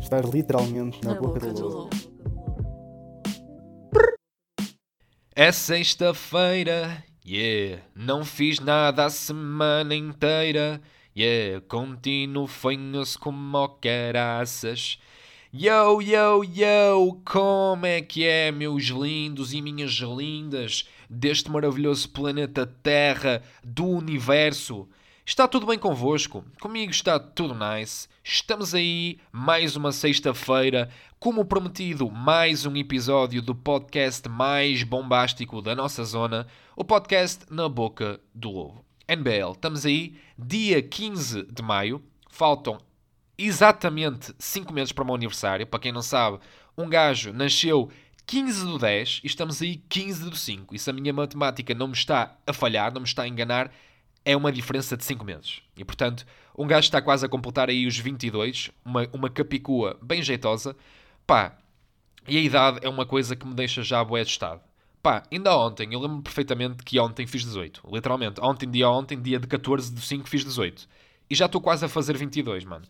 Estar literalmente na, boca, do lobo. É sexta-feira, yeah. Não fiz nada a semana inteira, yeah. Continuo fanhoso como o caraças. Yo, yo, yo, como é que é, meus lindos e minhas lindas deste maravilhoso planeta Terra, do universo? Está tudo bem convosco? Comigo está tudo nice. Estamos aí, mais uma sexta-feira, como prometido, mais um episódio do podcast mais bombástico da nossa zona, o podcast Na Boca do Lobo. NBL, estamos aí, dia 15 de maio, faltam exatamente 5 meses para o meu aniversário. Para quem não sabe, um gajo nasceu 15 do 10 e estamos aí 15 do 5. E se a minha matemática não me está a falhar, não me está a enganar, é uma diferença de 5 meses. E portanto, um gajo está quase a completar aí os 22, uma, uma capicua bem jeitosa. Pá, e a idade é uma coisa que me deixa já bué assustado. Pá, ainda ontem, eu lembro perfeitamente que ontem fiz 18. Literalmente, ontem, dia ontem, dia de 14 de 5 fiz 18. E já estou quase a fazer 22, mano.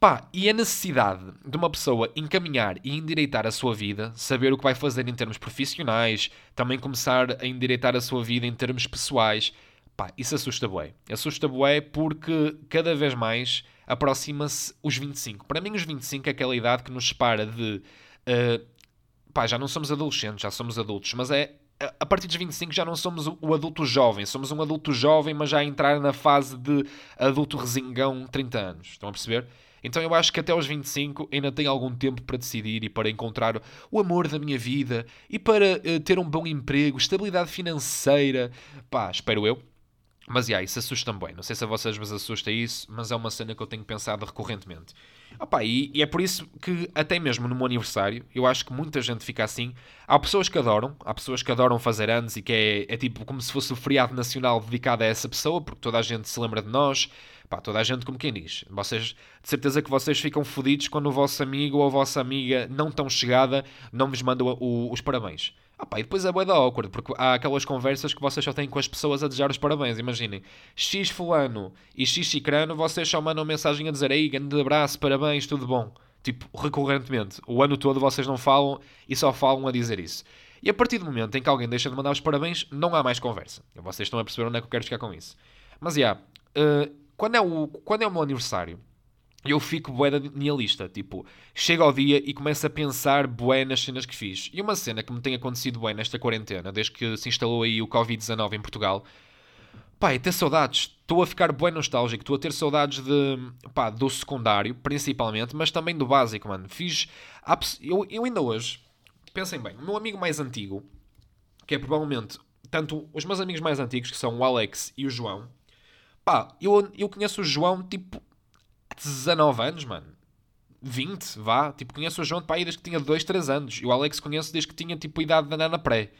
Pá, e a necessidade de uma pessoa encaminhar e endireitar a sua vida, saber o que vai fazer em termos profissionais, também começar a endireitar a sua vida em termos pessoais, Pá, isso assusta bué. Assusta bué porque cada vez mais aproxima-se os 25. Para mim, os 25 é aquela idade que nos separa de. Uh, pá, já não somos adolescentes, já somos adultos, mas é. A partir dos 25 já não somos o adulto jovem, somos um adulto jovem, mas já a entrar na fase de adulto resingão 30 anos. Estão a perceber? Então eu acho que até aos 25 ainda tenho algum tempo para decidir e para encontrar o amor da minha vida e para uh, ter um bom emprego, estabilidade financeira. Pá, espero eu. Mas, yeah, isso assusta-me bem. Não sei se a vocês vos assusta isso, mas é uma cena que eu tenho pensado recorrentemente. Opa, e, e, é por isso que, até mesmo no meu aniversário, eu acho que muita gente fica assim. Há pessoas que adoram, há pessoas que adoram fazer anos e que é, é tipo como se fosse o feriado nacional dedicado a essa pessoa, porque toda a gente se lembra de nós. Pá, toda a gente como quem diz. Vocês, de certeza que vocês ficam fodidos quando o vosso amigo ou a vossa amiga não tão chegada não vos manda o, os parabéns. Ah pá, e depois é bué da awkward, porque há aquelas conversas que vocês só têm com as pessoas a desejar os parabéns. Imaginem, X fulano e X cicrano, vocês só mandam mensagem a dizer aí, grande abraço, parabéns, tudo bom. Tipo, recorrentemente. O ano todo vocês não falam e só falam a dizer isso. E a partir do momento em que alguém deixa de mandar os parabéns, não há mais conversa. Vocês estão a perceber onde é que eu quero chegar com isso. Mas, já, yeah, uh, quando, é o, quando é o meu aniversário, eu fico bué da minha lista. Tipo, chego ao dia e começo a pensar bué nas cenas que fiz. E uma cena que me tem acontecido bué nesta quarentena, desde que se instalou aí o Covid-19 em Portugal, pá, é ter saudades. Estou a ficar bué nostálgico. Estou a ter saudades de, pá, do secundário, principalmente, mas também do básico, mano. Fiz... Eu, eu ainda hoje, pensem bem, o meu amigo mais antigo, que é provavelmente, tanto os meus amigos mais antigos, que são o Alex e o João, pá, eu, eu conheço o João, tipo 19 anos, mano. 20, vá. Tipo, conheço o João de desde que tinha 2, 3 anos. E o Alex conheço desde que tinha, tipo, idade de andar na pré.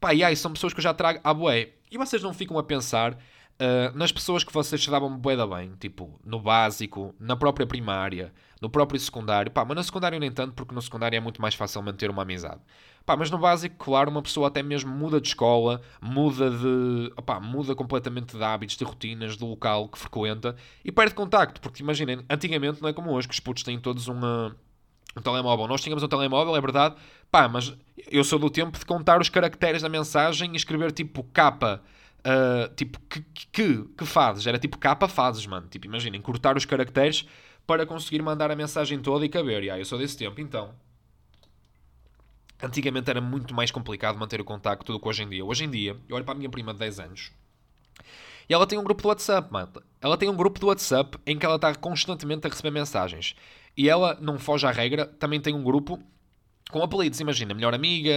Pá, e aí, são pessoas que eu já trago à boé. E vocês não ficam a pensar uh, nas pessoas que vocês se davam bué da bem. Tipo, no básico, na própria primária, no próprio secundário. Pá, mas no secundário nem tanto, porque no secundário é muito mais fácil manter uma amizade. Pá, mas no básico, claro, uma pessoa até mesmo muda de escola, muda de. Opá, muda completamente de hábitos, de rotinas, do local que frequenta e perde contacto. Porque imaginem, antigamente não é como hoje, que os putos têm todos uma, um telemóvel. Nós tínhamos um telemóvel, é verdade, pá, mas eu sou do tempo de contar os caracteres da mensagem e escrever tipo capa. Uh, tipo, que, que, que fazes? Era tipo capa fazes, mano. Tipo, imaginem, cortar os caracteres para conseguir mandar a mensagem toda e caber. E aí, eu sou desse tempo, então. Antigamente era muito mais complicado manter o contacto do que hoje em dia. Hoje em dia, eu olho para a minha prima de 10 anos e ela tem um grupo do WhatsApp, malta. Ela tem um grupo do WhatsApp em que ela está constantemente a receber mensagens. E ela não foge à regra, também tem um grupo com apelidos. Imagina, melhor amiga.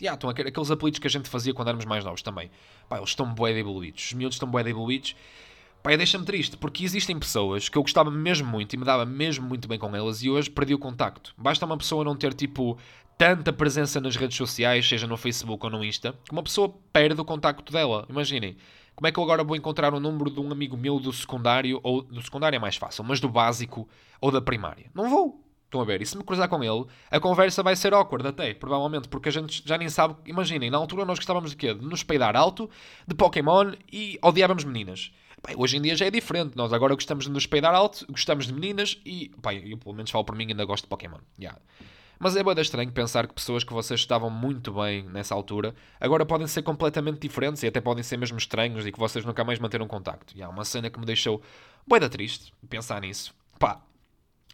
Yeah, estão aqueles apelidos que a gente fazia quando éramos mais novos também. Pá, eles estão bué de evoluídos. Os miúdos estão bué de evoluídos. Pá, deixa-me triste, porque existem pessoas que eu gostava mesmo muito e me dava mesmo muito bem com elas e hoje perdi o contacto. Basta uma pessoa não ter, tipo, tanta presença nas redes sociais, seja no Facebook ou no Insta, que uma pessoa perde o contacto dela. Imaginem, como é que eu agora vou encontrar o número de um amigo meu do secundário, ou do secundário é mais fácil, mas do básico ou da primária? Não vou. Estão a ver? E se me cruzar com ele, a conversa vai ser awkward até, provavelmente, porque a gente já nem sabe. Imaginem, na altura nós gostávamos de quê? De nos peidar alto, de Pokémon e odiávamos meninas. Pá, hoje em dia já é diferente. Nós agora gostamos de nos peidar alto, gostamos de meninas e, pá, eu pelo menos falo por mim, ainda gosto de Pokémon. Yeah. Mas é bem estranho pensar que pessoas que vocês estavam muito bem nessa altura agora podem ser completamente diferentes e até podem ser mesmo estranhos e que vocês nunca mais manteram contacto. E há uma cena que me deixou bem da triste pensar nisso. Pá,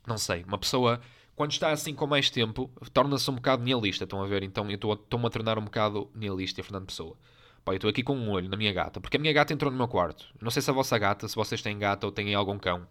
não sei, uma pessoa quando está assim com mais tempo torna-se um bocado nihilista, estão a ver? Então eu estou-me a tornar um bocado nihilista, Fernando Pessoa. Pá, eu estou aqui com um olho na minha gata, porque a minha gata entrou no meu quarto. Não sei se a vossa gata, se vocês têm gata ou têm algum cão.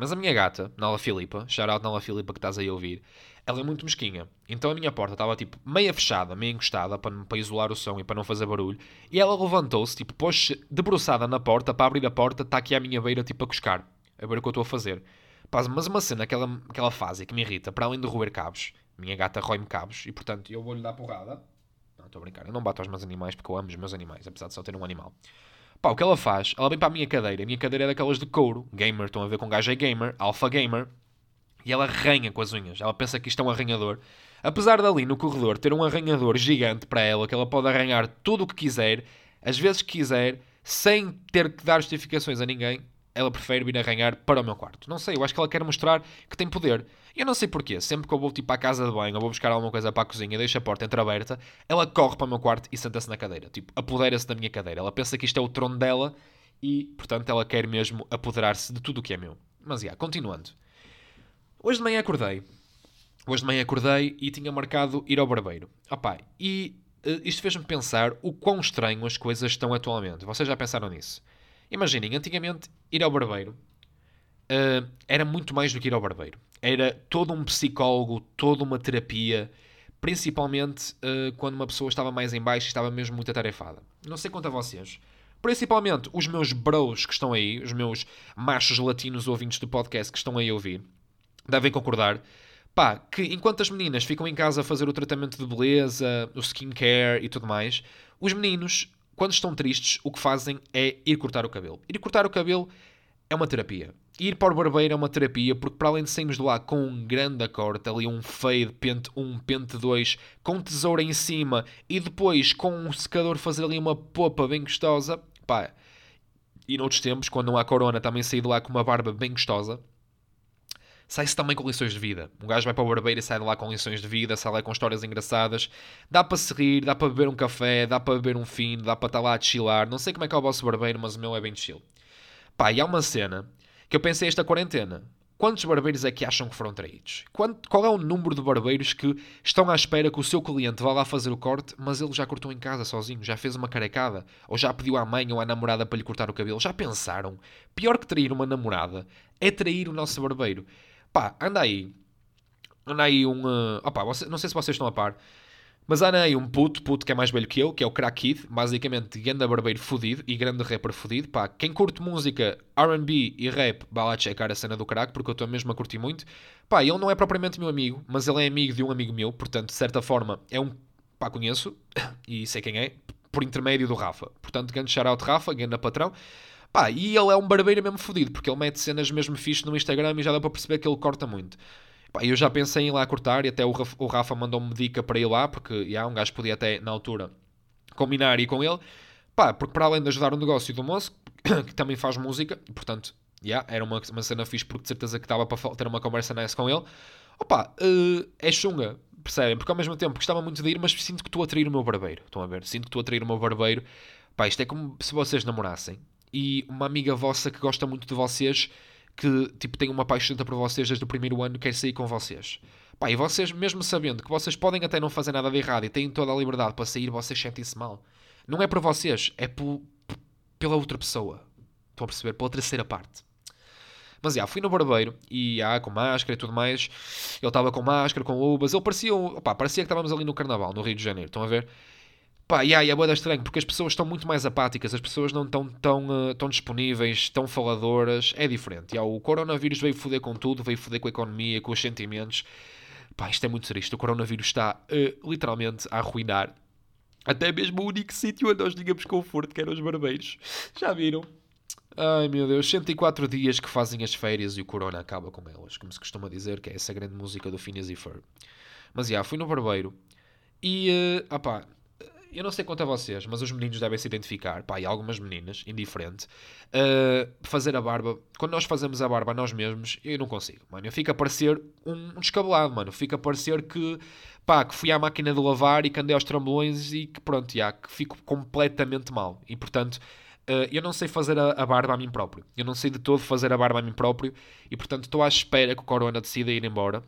Mas a minha gata, Nala Filipa, shout Nala Filipa que estás aí a ouvir, ela é muito mesquinha. Então a minha porta estava tipo meia fechada, meia encostada para, para isolar o som e para não fazer barulho. E ela levantou-se, tipo, pôs-se debruçada na porta para abrir a porta, está aqui à minha beira, tipo, a cuscar. A ver o que eu estou a fazer. Pá, mas uma cena que ela, que ela faz e que me irrita, para além de roer cabos, minha gata rói-me cabos e portanto eu vou-lhe dar porrada. Não, estou a brincar, eu não bato aos meus animais porque eu amo os meus animais, apesar de só ter um animal. Pá, o que ela faz, ela vem para a minha cadeira, a minha cadeira é daquelas de couro, gamer, estão a ver com um gajo é gamer, alpha gamer, e ela arranha com as unhas. Ela pensa que isto é um arranhador. Apesar dali no corredor ter um arranhador gigante para ela, que ela pode arranhar tudo o que quiser, às vezes que quiser, sem ter que dar justificações a ninguém, ela prefere vir arranhar para o meu quarto. Não sei, eu acho que ela quer mostrar que tem poder. E eu não sei porquê. Sempre que eu vou tipo à casa de banho ou vou buscar alguma coisa para a cozinha e deixo a porta entreaberta, ela corre para o meu quarto e senta-se na cadeira. Tipo, apodera-se da minha cadeira. Ela pensa que isto é o trono dela e, portanto, ela quer mesmo apoderar-se de tudo o que é meu. Mas, já, yeah, continuando. Hoje de manhã acordei. Hoje de manhã acordei e tinha marcado ir ao barbeiro. Opá, e uh, isto fez-me pensar o quão estranho as coisas estão atualmente. Vocês já pensaram nisso? Imaginem, antigamente ir ao barbeiro uh, era muito mais do que ir ao barbeiro. Era todo um psicólogo, toda uma terapia, principalmente uh, quando uma pessoa estava mais em baixo e estava mesmo muito atarefada. Não sei quanto a vocês. Principalmente os meus bros que estão aí, os meus machos latinos ouvintes do podcast que estão aí a ouvir, devem concordar. Pá, que enquanto as meninas ficam em casa a fazer o tratamento de beleza, o skincare e tudo mais, os meninos quando estão tristes, o que fazem é ir cortar o cabelo. Ir cortar o cabelo é uma terapia. Ir para o barbeiro é uma terapia, porque para além de sairmos de lá com um grande corte, ali um fade, pente 1, pente 2, com tesoura em cima e depois com um secador fazer ali uma popa bem gostosa, pá. E noutros tempos, quando não há corona, também saí de lá com uma barba bem gostosa sai-se também com lições de vida. Um gajo vai para o barbeiro e sai de lá com lições de vida, sai lá com histórias engraçadas. Dá para se rir, dá para beber um café, dá para beber um fino, dá para estar lá a chilar. Não sei como é que é o vosso barbeiro, mas o meu é bem chill. Pá, e há uma cena que eu pensei esta quarentena. Quantos barbeiros é que acham que foram traídos? qual é o número de barbeiros que estão à espera que o seu cliente vá lá fazer o corte, mas ele já cortou em casa sozinho, já fez uma carecada, ou já pediu à mãe ou à namorada para lhe cortar o cabelo? Já pensaram? Pior que trair uma namorada é trair o nosso barbeiro. Pá, anda aí. Anda aí um. Uh, opá, você, não sei se vocês estão a par. Mas anda aí um puto, puto que é mais velho que eu, que é o Crack Kid, basicamente grande barbeiro fodido e grande rapper fodido. Pá, quem curte música, RB e rap, vá lá checar a cena do Crack, porque eu estou mesmo a curtir muito. Pá, ele não é propriamente meu amigo, mas ele é amigo de um amigo meu, portanto, de certa forma, é um. Pá, conheço e sei quem é, por intermédio do Rafa. Portanto, grande shout-out Rafa, grande patrão. Pá, e ele é um barbeiro mesmo fodido, porque ele mete cenas mesmo fixe no Instagram e já dá para perceber que ele corta muito. Pá, eu já pensei em ir lá cortar e até o Rafa, Rafa mandou-me dica para ir lá, porque já, um gajo podia até, na altura, combinar e ir com ele. Pá, porque para além de ajudar o negócio do moço, que também faz música, portanto, já, era uma, uma cena fixe, porque de certeza que estava para ter uma conversa nice com ele. Opa, uh, é chunga, percebem? Porque ao mesmo tempo gostava muito de ir, mas sinto que estou a trair o meu barbeiro. Estão a ver? Sinto que estou a trair o meu barbeiro. Pá, isto é como se vocês namorassem e uma amiga vossa que gosta muito de vocês, que tipo tem uma paixão por vocês desde o primeiro ano, quer sair com vocês. Pá, e vocês, mesmo sabendo que vocês podem até não fazer nada de errado e têm toda a liberdade para sair, vocês sentem-se mal. Não é por vocês, é por, pela outra pessoa. Estão a perceber? Pela terceira parte. Mas já, fui no barbeiro e já, com máscara e tudo mais. Ele estava com máscara, com luvas. Ele parecia, opa, parecia que estávamos ali no Carnaval, no Rio de Janeiro. Estão a ver? Pá, e aí é estranho, porque as pessoas estão muito mais apáticas, as pessoas não estão tão, uh, tão disponíveis, tão faladoras, é diferente. Yeah, o coronavírus veio foder com tudo, veio foder com a economia, com os sentimentos. Pá, isto é muito triste. O coronavírus está uh, literalmente a arruinar até mesmo o único sítio onde nós tínhamos conforto, que eram os barbeiros. Já viram? Ai meu Deus, 104 dias que fazem as férias e o corona acaba com elas, como se costuma dizer, que é essa grande música do Phineas e Ferb. Mas já, yeah, fui no barbeiro e, uh, opá, eu não sei quanto a vocês, mas os meninos devem se identificar, pá, e algumas meninas, indiferente, uh, fazer a barba. Quando nós fazemos a barba a nós mesmos, eu não consigo, mano. Eu fico a parecer um, um descabelado, mano. Fico a parecer que, pá, que fui à máquina de lavar e que andei aos trambolões e que pronto, já, que fico completamente mal. E portanto, uh, eu não sei fazer a, a, barba a mim próprio. Eu não sei de todo fazer a barba a mim próprio e portanto estou à espera que o Corona decida ir embora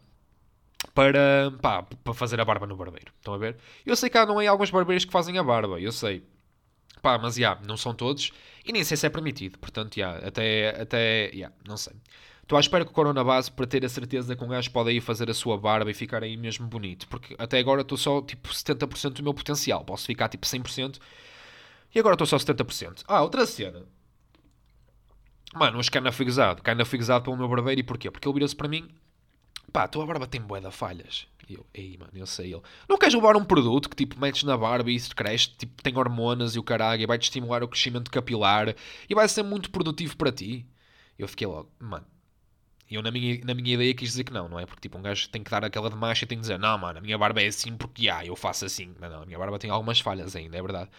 para, pá, para fazer a barba no barbeiro. Estão a ver? Eu sei que há, não há alguns barbeiros que fazem a barba, eu sei. Pá, mas já, não são todos e nem sei se é permitido. Portanto, já, até, até, já, não sei. Estou à espera que o Corona base para ter a certeza que um gajo pode aí fazer a sua barba e ficar aí mesmo bonito. Porque até agora estou só tipo 70% do meu potencial. Posso ficar tipo 100% e agora estou só 70%. Ah, outra cena. Mano, hoje cana fui gozado. Cana fui gozado pelo meu barbeiro e porquê? Porque ele virou-se para mim pá, a tua barba tem bué de falhas. E eu, ei, mano, eu sei ele. Não queres levar um produto que tipo metes na barba e isso cresce, tipo tem hormonas e o caralho, e vai-te estimular o crescimento capilar e vai ser muito produtivo para ti? Eu fiquei logo, mano. E eu na minha, na minha ideia quis dizer que não, não é? Porque tipo um gajo tem que dar aquela de macho e tem que dizer, não, mano, a minha barba é assim porque ah, eu faço assim. Não, não, a minha barba tem algumas falhas ainda, é verdade.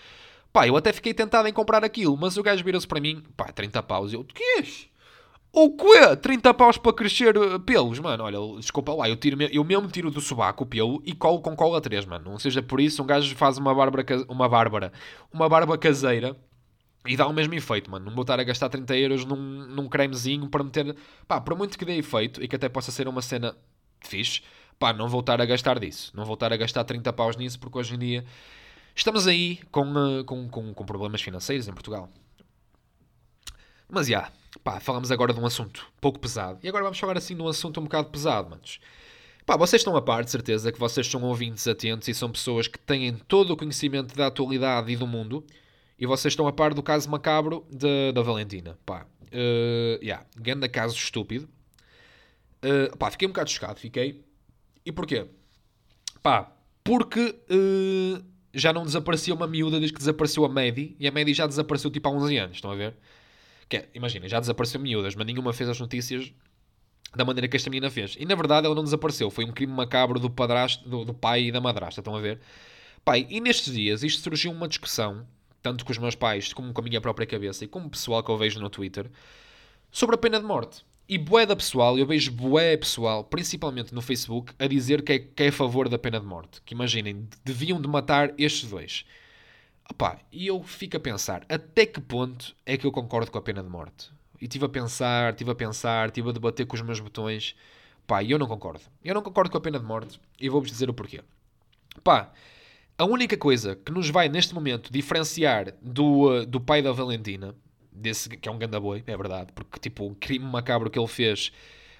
Pá, eu até fiquei tentado em comprar aquilo, mas o gajo virou-se para mim, pá, 30 paus. E eu, tu quês? O quê? 30 paus para crescer uh, pelos, mano. Olha, desculpa lá, eu, tiro, eu mesmo tiro do sobaco o pelo e colo com cola 3, mano. Não seja por isso, um gajo faz uma bárbara, uma bárbara, uma barba caseira e dá o mesmo efeito, mano. Não vou estar a gastar 30 euros num, num cremezinho para meter. Pá, por muito que dê efeito e que até possa ser uma cena fixe, pá, não vou estar a gastar disso. Não vou estar a gastar 30 paus nisso porque hoje em dia estamos aí com, uh, com, com, com problemas financeiros em Portugal. Mas já. Yeah, Pá, falamos agora de um assunto pouco pesado. E agora vamos falar assim de um assunto um bocado pesado, manos. Pá, vocês estão a par, de certeza, que vocês são ouvintes atentos e são pessoas que têm todo o conhecimento da atualidade e do mundo. E vocês estão a par do caso macabro de, da Valentina. Pá, uh, yeah, ganda caso estúpido. Uh, pá, fiquei um bocado chocado, fiquei. E porquê? Pá, porque uh, já não desapareceu uma miúda desde que desapareceu a Maddie. E a Maddie já desapareceu tipo há 11 anos, estão a ver? Que é, imagina, já desapareceu miúdas, mas nenhuma fez as notícias da maneira que esta menina fez. E na verdade ela não desapareceu, foi um crime macabro do, padrasto, do, do pai e da madrasta, estão a ver? Pai, e nestes dias isto surgiu uma discussão, tanto com os meus pais como com a minha própria cabeça e com o pessoal que eu vejo no Twitter, sobre a pena de morte. E bué da pessoal, eu vejo bué pessoal, principalmente no Facebook, a dizer que é, que é a favor da pena de morte. Que imaginem, deviam de matar estes dois. Opá, e eu fico a pensar, até que ponto é que eu concordo com a pena de morte? E estive a pensar, estive a pensar, estive a debater com os meus botões. Pá, eu não concordo. Eu não concordo com a pena de morte e vou-vos dizer o porquê. Pá, a única coisa que nos vai neste momento diferenciar do, uh, do pai da Valentina, desse que é um ganda boi, é verdade, porque tipo, o crime macabro que ele fez,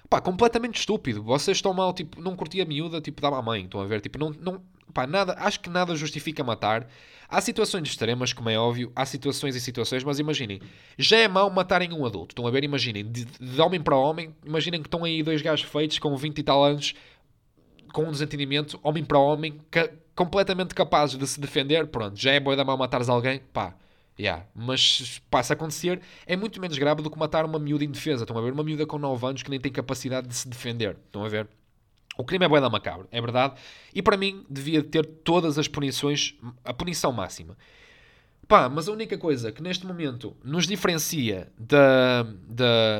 pá, completamente estúpido. Vocês estão mal, tipo, não curtia a miúda, tipo, dá-me a mãe, estão a ver, tipo, não, não, pá, nada, acho que nada justifica matar. Há situações extremas, como é óbvio, há situações e situações, mas imaginem, já é mau matarem um adulto. Estão a ver? Imaginem, de, de homem para homem, imaginem que estão aí dois gajos feitos com 20 e tal anos, com um desentendimento, homem para homem, ca completamente capazes de se defender. Pronto, já é boa da mal matares alguém, pá. Yeah. Mas passa a acontecer, é muito menos grave do que matar uma miúda indefesa. Estão a ver? Uma miúda com 9 anos que nem tem capacidade de se defender. Estão a ver? O crime é boeda macabro, é verdade. E para mim devia ter todas as punições, a punição máxima. Pá, mas a única coisa que neste momento nos diferencia da,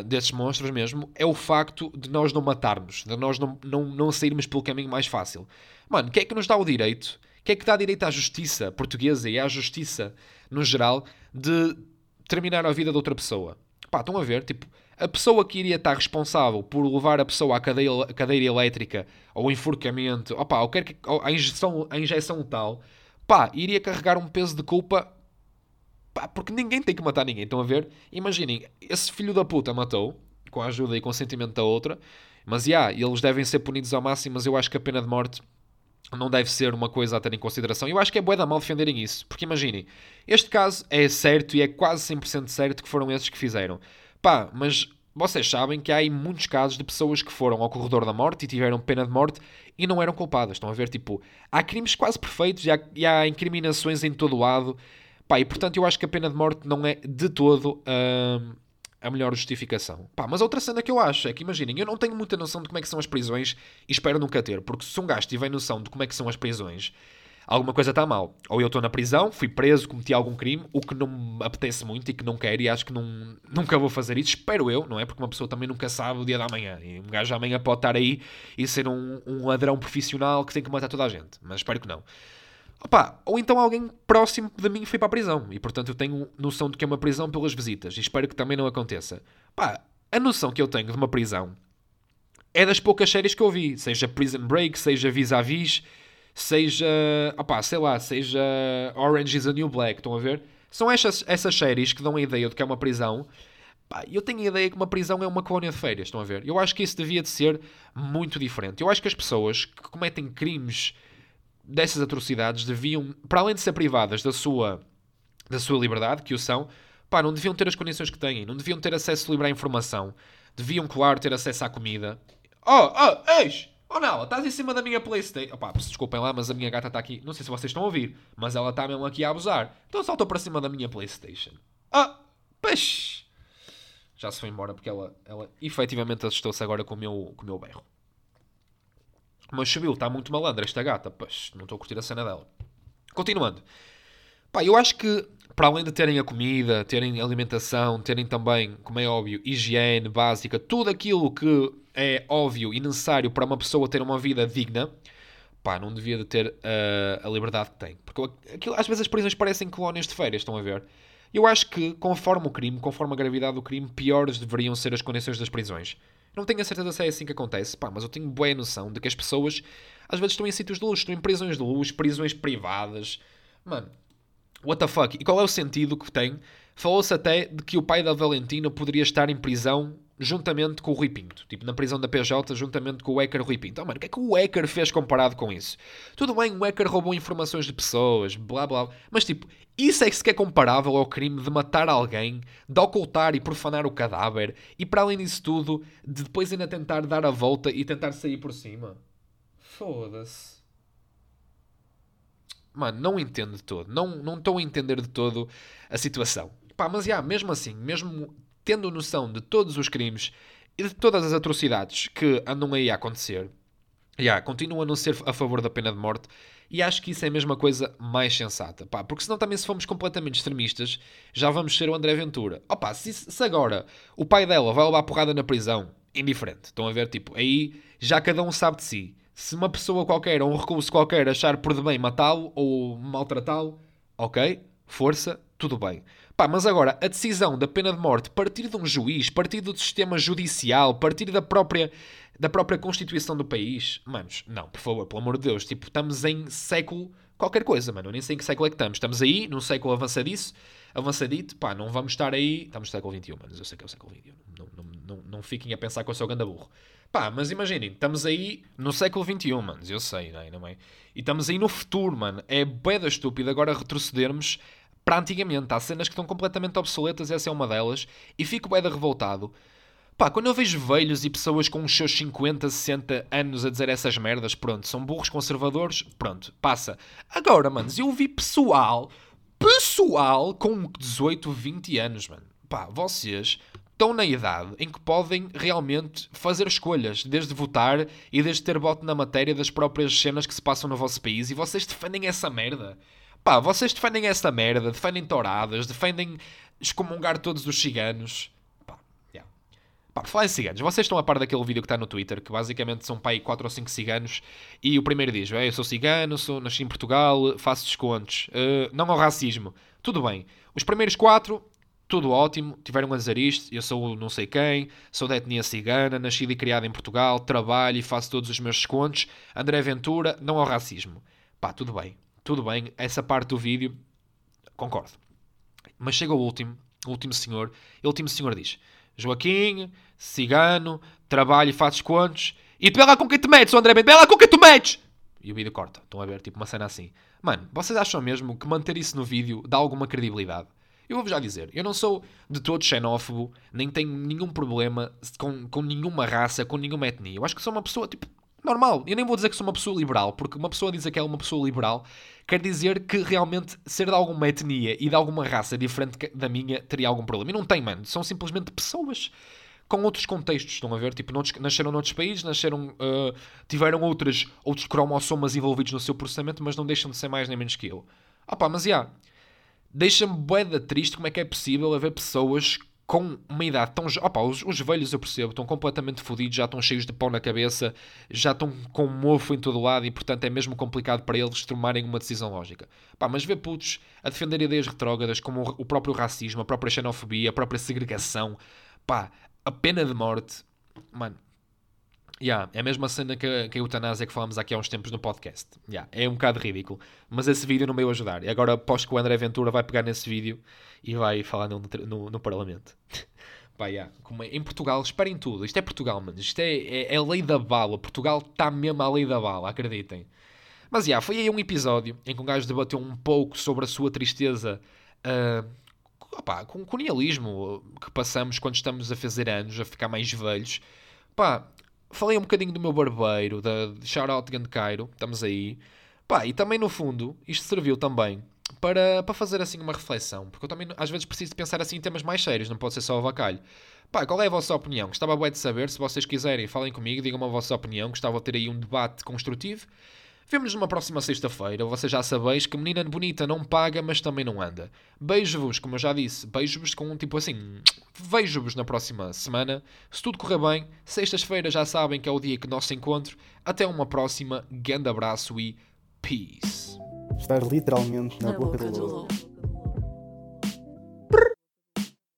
desses monstros mesmo é o facto de nós não matarmos, de nós não, não, não sairmos pelo caminho mais fácil. Mano, o que é que nos dá o direito? O que é que dá direito à justiça portuguesa e à justiça no geral de terminar a vida de outra pessoa? Pá, estão a ver? Tipo, a pessoa que iria estar responsável por levar a pessoa à cadeira, cadeira elétrica ou enforcamento, opa, ou quer que, ou a, injeção, a injeção tal, pá, iria carregar um peso de culpa pá, porque ninguém tem que matar ninguém. Estão a ver? Imaginem, esse filho da puta matou, com a ajuda e consentimento da outra, mas já, yeah, eles devem ser punidos ao máximo, mas eu acho que a pena de morte não deve ser uma coisa a ter em consideração. Eu acho que é bué da mal defenderem isso, porque imaginem, este caso é certo e é quase 100% certo que foram esses que fizeram. Pá, mas vocês sabem que há aí muitos casos de pessoas que foram ao corredor da morte e tiveram pena de morte e não eram culpadas. Estão a ver? Tipo, há crimes quase perfeitos e há, e há incriminações em todo o lado. Pá, e portanto eu acho que a pena de morte não é de todo hum, a melhor justificação. Pá, mas outra cena que eu acho é que, imaginem, eu não tenho muita noção de como é que são as prisões e espero nunca ter, porque se um gajo tiver noção de como é que são as prisões, alguma coisa está mal. Ou eu estou na prisão, fui preso, cometi algum crime, o que não me apetece muito e que não quero e acho que não, nunca vou fazer isso, espero eu, não é? Porque uma pessoa também nunca sabe o dia da manhã. E um gajo amanhã pode estar aí e ser um, um ladrão profissional que tem que matar toda a gente. Mas espero que não. Opa, ou então alguém próximo de mim foi para a prisão e portanto eu tenho noção de que é uma prisão pelas visitas e espero que também não aconteça. Pá, a noção que eu tenho de uma prisão é das poucas séries que eu vi, seja Prison Break, seja Vis-a-Vis, seja, opá, sei lá, seja Orange is a New Black, estão a ver? São essas, essas séries que dão a ideia de que é uma prisão. Pá, eu tenho a ideia que uma prisão é uma colónia de férias, estão a ver? Eu acho que isso devia de ser muito diferente. Eu acho que as pessoas que cometem crimes dessas atrocidades deviam, para além de ser privadas da sua, da sua liberdade, que o são, pá, não deviam ter as condições que têm, não deviam ter acesso livre à informação, deviam, claro, ter acesso à comida. Oh, oh, eis! Oh não, estás em cima da minha Playstation. Opá, desculpem lá, mas a minha gata está aqui. Não sei se vocês estão a ouvir, mas ela está mesmo aqui a abusar. Então saltou para cima da minha Playstation. Ah, peixe! Já se foi embora porque ela, ela efetivamente assustou-se agora com o meu, com o meu berro. Mas subiu, está muito malandra esta gata. Pois, não estou a curtir a cena dela. Continuando. Pá, eu acho que, para além de terem a comida, terem alimentação, terem também, como é óbvio, higiene básica, tudo aquilo que é óbvio e necessário para uma pessoa ter uma vida digna, pá, não devia de ter uh, a liberdade que tem. Porque aquilo, às vezes as prisões parecem colónias de férias, estão a ver? Eu acho que, conforme o crime, conforme a gravidade do crime, piores deveriam ser as condições das prisões. Não tenho a certeza se é assim que acontece, pá, mas eu tenho boa noção de que as pessoas às vezes estão em sítios de luxo, estão em prisões de luxo, prisões privadas. Mano, what the fuck? E qual é o sentido que tem? Falou-se até de que o pai da Valentina poderia estar em prisão juntamente com o Rui Pinto. Tipo, na prisão da PJ, juntamente com o hacker Rui Pinto. Oh, mano, o que é que o hacker fez comparado com isso? Tudo bem, o hacker roubou informações de pessoas, blá blá. Mas, tipo, isso é que se é comparável ao crime de matar alguém, de ocultar e profanar o cadáver, e para além disso tudo, de depois ainda tentar dar a volta e tentar sair por cima. Foda-se. Mano, não entendo de todo. Não, não estou a entender de todo a situação. Pá, mas já, mesmo assim, mesmo tendo noção de todos os crimes e de todas as atrocidades que andam aí a acontecer, já, continuo a não ser a favor da pena de morte e acho que isso é a mesma coisa mais sensata. Pá, porque senão também se formos completamente extremistas, já vamos ser o André Ventura. Opa, se, se agora o pai dela vai levar porrada na prisão, indiferente. Estão a ver? Tipo, aí já cada um sabe de si. Se uma pessoa qualquer ou um recurso qualquer achar por de bem matá-lo ou maltratá-lo, ok, força, tudo bem. Pá, mas agora, a decisão da pena de morte partir de um juiz, partir do sistema judicial, partir da própria, da própria Constituição do país, manos, não, por favor, pelo amor de Deus, tipo, estamos em século qualquer coisa, mano, eu nem sei em que século é que estamos. Estamos aí, num século avançadiço, avançadito, pá, não vamos estar aí, estamos no século XXI, mas eu sei que é o século XXI, não, não, não, não fiquem a pensar que eu sou ganda burro. Pá, mas imaginem, estamos aí no século XXI, manos, eu sei, não é? E estamos aí no futuro, mano. É da estúpido agora retrocedermos para antigamente. Há cenas que estão completamente obsoletas, essa é uma delas, e fico bem revoltado. Pá, quando eu vejo velhos e pessoas com os seus 50, 60 anos a dizer essas merdas, pronto, são burros conservadores, pronto, passa. Agora, manos, eu vi pessoal, pessoal com 18, 20 anos, mano. Pá, vocês estão na idade em que podem realmente fazer escolhas, desde votar e desde ter voto na matéria das próprias cenas que se passam no vosso país, e vocês defendem essa merda. Pá, vocês defendem essa merda, defendem touradas, defendem excomungar todos os ciganos. Pá, yeah. Pá, por falar em ciganos, vocês estão a par daquele vídeo que está no Twitter, que basicamente são pai 4 ou 5 ciganos, e o primeiro diz: Eu sou cigano, sou, nasci em Portugal, faço descontos, uh, não ao racismo. Tudo bem. Os primeiros 4, tudo ótimo, tiveram a dizer isto, eu sou não sei quem, sou da etnia cigana, nascido e criado em Portugal, trabalho e faço todos os meus descontos. André Ventura, não ao racismo. Pá, tudo bem tudo bem, essa parte do vídeo, concordo. Mas chega o último, o último senhor, e o último senhor diz: Joaquim, cigano, trabalho e fazes quantos? E tu vê lá com quem te metes, André Bento, vê lá com quem tu metes! E o vídeo corta. Estão a ver, tipo uma cena assim. Mano, vocês acham mesmo que manter isso no vídeo dá alguma credibilidade? Eu vou-vos já dizer, eu não sou de todo xenófobo, nem tenho nenhum problema com, com nenhuma raça, com nenhuma etnia. Eu acho que sou uma pessoa, tipo, normal. Eu nem vou dizer que sou uma pessoa liberal, porque uma pessoa dizer que é uma pessoa liberal quer dizer que realmente ser de alguma etnia e de alguma raça diferente da minha teria algum problema. E não tem, mano. São simplesmente pessoas com outros contextos, estão a ver? Tipo, noutros, nasceram noutros países, nasceram, uh, tiveram outras, outros cromossomas envolvidos no seu processamento, mas não deixam de ser mais nem menos que eu. Ah mas já, yeah, deixa-me boeda triste como é que é possível haver pessoas com uma idade tão. Opa, os, os velhos eu percebo, estão completamente fodidos, já estão cheios de pão na cabeça, já estão com mofo em todo lado e, portanto, é mesmo complicado para eles tomarem uma decisão lógica. Pá, mas ver putos a defender ideias retrógradas como o, próprio racismo, a própria xenofobia, a própria segregação, pá, a pena de morte, mano. Yeah, é a mesma cena que, que a eutanásia que falámos aqui há uns tempos no podcast. Yeah, é um bocado ridículo. Mas esse vídeo não veio ajudar. E agora aposto que o André Ventura vai pegar nesse vídeo e vai falar no, no, no Parlamento. Pá, yeah. Como é, em Portugal, esperem tudo. Isto é Portugal, mano. Isto é, é, é lei da bala. Portugal está mesmo à lei da bala, acreditem. Mas, yeah, foi aí um episódio em que um gajo debateu um pouco sobre a sua tristeza uh, opá, com, com o nihilismo que passamos quando estamos a fazer anos, a ficar mais velhos. Pá, falei um bocadinho do meu barbeiro, da Shoutout Grande Cairo, estamos aí. Pá, e também no fundo, isto serviu também para, para fazer assim uma reflexão, porque eu também às vezes preciso pensar assim em temas mais sérios, não pode ser só o vacalho. Pá, qual é a vossa opinião? Gostava bem de saber, se vocês quiserem, falem comigo, digam-me a vossa opinião, gostava de ter aí um debate construtivo. Vemo-nos numa próxima sexta-feira. Vocês já sabeis que menina bonita não paga, mas também não anda. Beijo-vos, como eu já disse, beijo-vos com um tipo assim. Vejo-vos na próxima semana. Se tudo correr bem, sextas-feiras já sabem que é o dia que nosso encontro. Até uma próxima. Grande abraço e peace. Estar literalmente na, na boca, boca do lobo.